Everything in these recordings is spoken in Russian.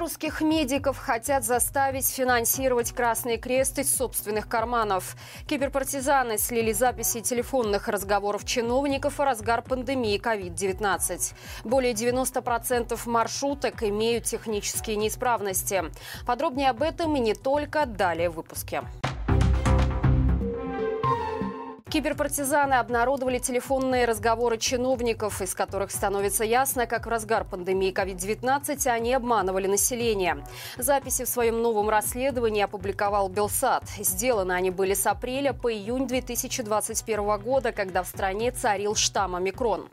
Белорусских медиков хотят заставить финансировать Красный Крест из собственных карманов. Киберпартизаны слили записи телефонных разговоров чиновников о разгар пандемии COVID-19. Более 90% маршруток имеют технические неисправности. Подробнее об этом и не только далее в выпуске. Киберпартизаны обнародовали телефонные разговоры чиновников, из которых становится ясно, как в разгар пандемии COVID-19 они обманывали население. Записи в своем новом расследовании опубликовал Белсат. Сделаны они были с апреля по июнь 2021 года, когда в стране царил штамм омикрон.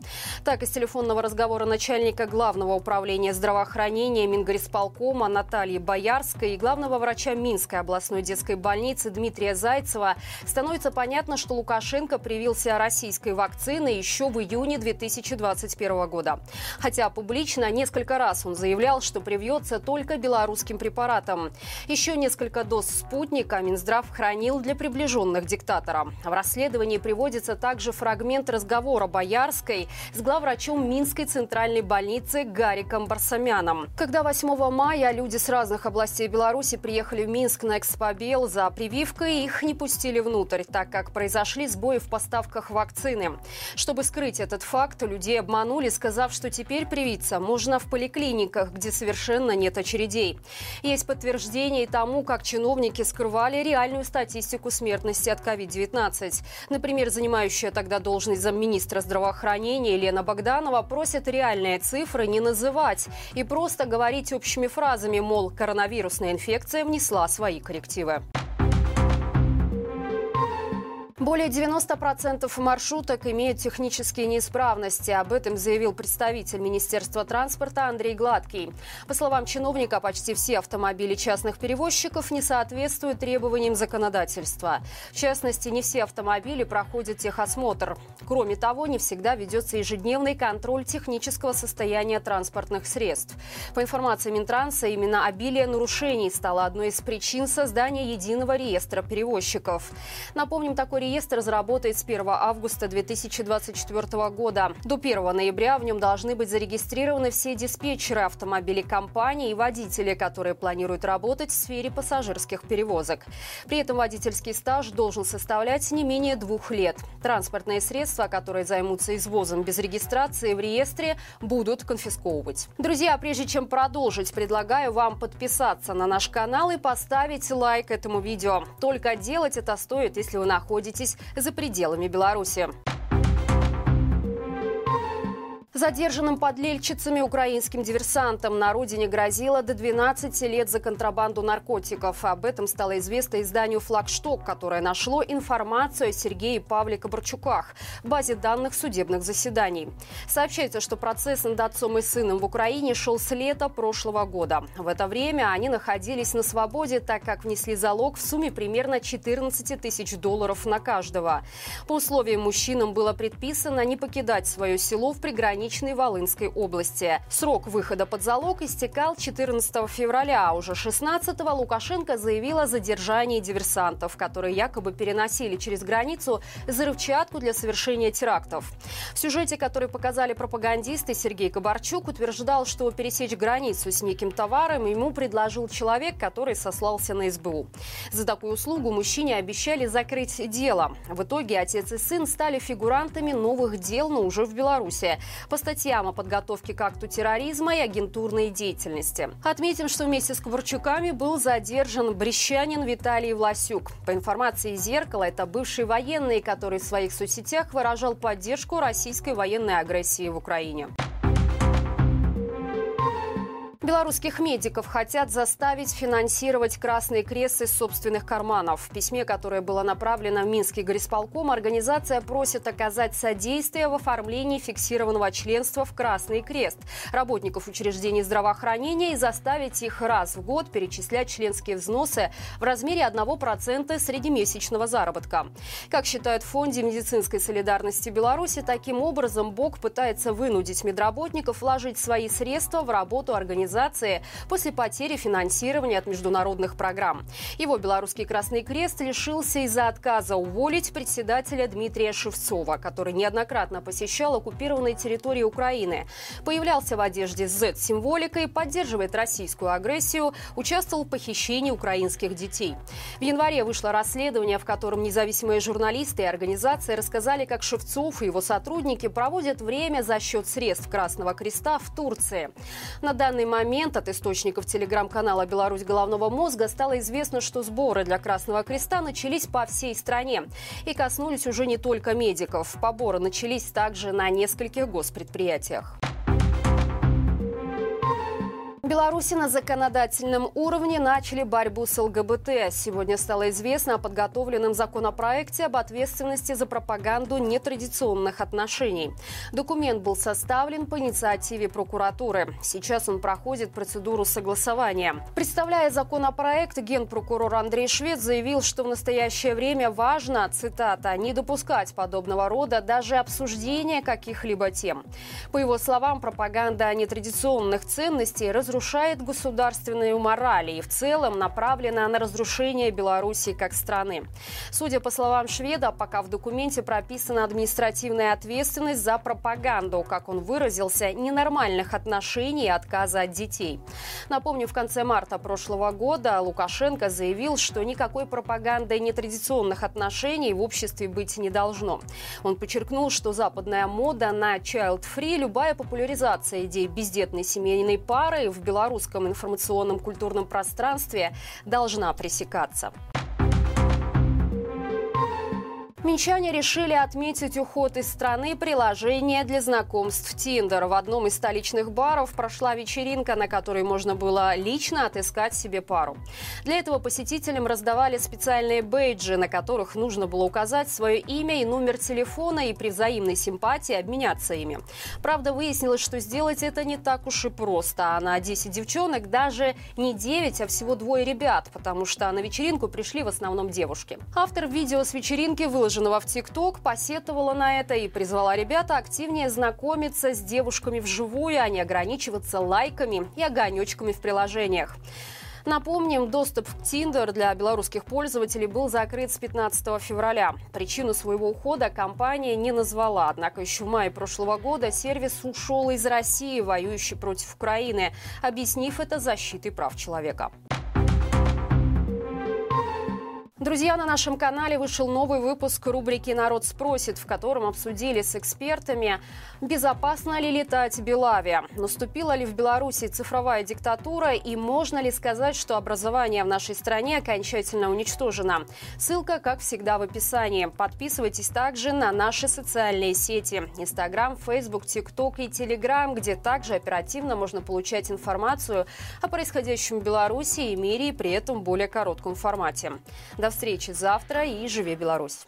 Так, из телефонного разговора начальника Главного управления здравоохранения Мингорисполкома Натальи Боярской и главного врача Минской областной детской больницы Дмитрия Зайцева становится понятно, что Лукашенко Лукашенко привился российской вакциной еще в июне 2021 года. Хотя публично несколько раз он заявлял, что привьется только белорусским препаратом. Еще несколько доз спутника Минздрав хранил для приближенных диктатора. В расследовании приводится также фрагмент разговора Боярской с главврачом Минской центральной больницы Гариком Барсамяном. Когда 8 мая люди с разных областей Беларуси приехали в Минск на Экспобел за прививкой, их не пустили внутрь, так как произошли сбои в поставках вакцины. Чтобы скрыть этот факт, людей обманули, сказав, что теперь привиться можно в поликлиниках, где совершенно нет очередей. Есть подтверждение и тому, как чиновники скрывали реальную статистику смертности от COVID-19. Например, занимающая тогда должность замминистра здравоохранения Елена Богданова просит реальные цифры не называть и просто говорить общими фразами, мол, коронавирусная инфекция внесла свои коррективы. Более 90% маршруток имеют технические неисправности. Об этом заявил представитель Министерства транспорта Андрей Гладкий. По словам чиновника, почти все автомобили частных перевозчиков не соответствуют требованиям законодательства. В частности, не все автомобили проходят техосмотр. Кроме того, не всегда ведется ежедневный контроль технического состояния транспортных средств. По информации Минтранса, именно обилие нарушений стало одной из причин создания единого реестра перевозчиков. Напомним, такой реестр заработает с 1 августа 2024 года. До 1 ноября в нем должны быть зарегистрированы все диспетчеры автомобилей компании и водители, которые планируют работать в сфере пассажирских перевозок. При этом водительский стаж должен составлять не менее двух лет. Транспортные средства, которые займутся извозом без регистрации в реестре, будут конфисковывать. Друзья, прежде чем продолжить, предлагаю вам подписаться на наш канал и поставить лайк этому видео. Только делать это стоит, если вы находитесь находитесь за пределами Беларуси. Задержанным подлельчицами украинским диверсантам на родине грозило до 12 лет за контрабанду наркотиков. Об этом стало известно изданию «Флагшток», которое нашло информацию о Сергее Павле Кабарчуках в базе данных судебных заседаний. Сообщается, что процесс над отцом и сыном в Украине шел с лета прошлого года. В это время они находились на свободе, так как внесли залог в сумме примерно 14 тысяч долларов на каждого. По условиям мужчинам было предписано не покидать свое село в приграничном приграничной Волынской области. Срок выхода под залог истекал 14 февраля, а уже 16-го Лукашенко заявил о задержании диверсантов, которые якобы переносили через границу взрывчатку для совершения терактов. В сюжете, который показали пропагандисты, Сергей Кабарчук утверждал, что пересечь границу с неким товаром ему предложил человек, который сослался на СБУ. За такую услугу мужчине обещали закрыть дело. В итоге отец и сын стали фигурантами новых дел, но уже в Беларуси. По по статьям о подготовке к акту терроризма и агентурной деятельности. Отметим, что вместе с Коварчуками был задержан брещанин Виталий Власюк. По информации «Зеркала», это бывший военный, который в своих соцсетях выражал поддержку российской военной агрессии в Украине. Белорусских медиков хотят заставить финансировать Красный Крест из собственных карманов. В письме, которое было направлено в Минский горисполком, организация просит оказать содействие в оформлении фиксированного членства в Красный Крест работников учреждений здравоохранения и заставить их раз в год перечислять членские взносы в размере 1% среднемесячного заработка. Как считают в Фонде медицинской солидарности Беларуси, таким образом БОК пытается вынудить медработников вложить свои средства в работу организации организации после потери финансирования от международных программ. Его Белорусский Красный Крест лишился из-за отказа уволить председателя Дмитрия Шевцова, который неоднократно посещал оккупированные территории Украины, появлялся в одежде с Z-символикой, поддерживает российскую агрессию, участвовал в похищении украинских детей. В январе вышло расследование, в котором независимые журналисты и организации рассказали, как Шевцов и его сотрудники проводят время за счет средств Красного Креста в Турции. На данный момент от источников телеграм-канала «Беларусь головного мозга» стало известно, что сборы для Красного Креста начались по всей стране и коснулись уже не только медиков. Поборы начались также на нескольких госпредприятиях. Беларуси на законодательном уровне начали борьбу с ЛГБТ. Сегодня стало известно о подготовленном законопроекте об ответственности за пропаганду нетрадиционных отношений. Документ был составлен по инициативе прокуратуры. Сейчас он проходит процедуру согласования. Представляя законопроект, генпрокурор Андрей Швед заявил, что в настоящее время важно, цитата, не допускать подобного рода даже обсуждения каких-либо тем. По его словам, пропаганда нетрадиционных ценностей разрушает разрушает государственную мораль и в целом направлена на разрушение Беларуси как страны. Судя по словам шведа, пока в документе прописана административная ответственность за пропаганду, как он выразился, ненормальных отношений и отказа от детей. Напомню, в конце марта прошлого года Лукашенко заявил, что никакой пропаганды нетрадиционных отношений в обществе быть не должно. Он подчеркнул, что западная мода на child-free, любая популяризация идей бездетной семейной пары в белорусском информационном культурном пространстве должна пресекаться. Минчане решили отметить уход из страны приложения для знакомств Тиндер. В одном из столичных баров прошла вечеринка, на которой можно было лично отыскать себе пару. Для этого посетителям раздавали специальные бейджи, на которых нужно было указать свое имя и номер телефона и при взаимной симпатии обменяться ими. Правда, выяснилось, что сделать это не так уж и просто. А на 10 девчонок даже не 9, а всего двое ребят, потому что на вечеринку пришли в основном девушки. Автор видео с вечеринки выложил выложенного в ТикТок, посетовала на это и призвала ребята активнее знакомиться с девушками вживую, а не ограничиваться лайками и огонечками в приложениях. Напомним, доступ в Tinder для белорусских пользователей был закрыт с 15 февраля. Причину своего ухода компания не назвала, однако еще в мае прошлого года сервис ушел из России, воюющей против Украины, объяснив это защитой прав человека. Друзья, на нашем канале вышел новый выпуск рубрики «Народ спросит», в котором обсудили с экспертами, безопасно ли летать Белаве, наступила ли в Беларуси цифровая диктатура и можно ли сказать, что образование в нашей стране окончательно уничтожено. Ссылка, как всегда, в описании. Подписывайтесь также на наши социальные сети – Инстаграм, Фейсбук, ТикТок и Телеграм, где также оперативно можно получать информацию о происходящем в Беларуси и мире и при этом в более коротком формате. До встречи завтра и живи Беларусь!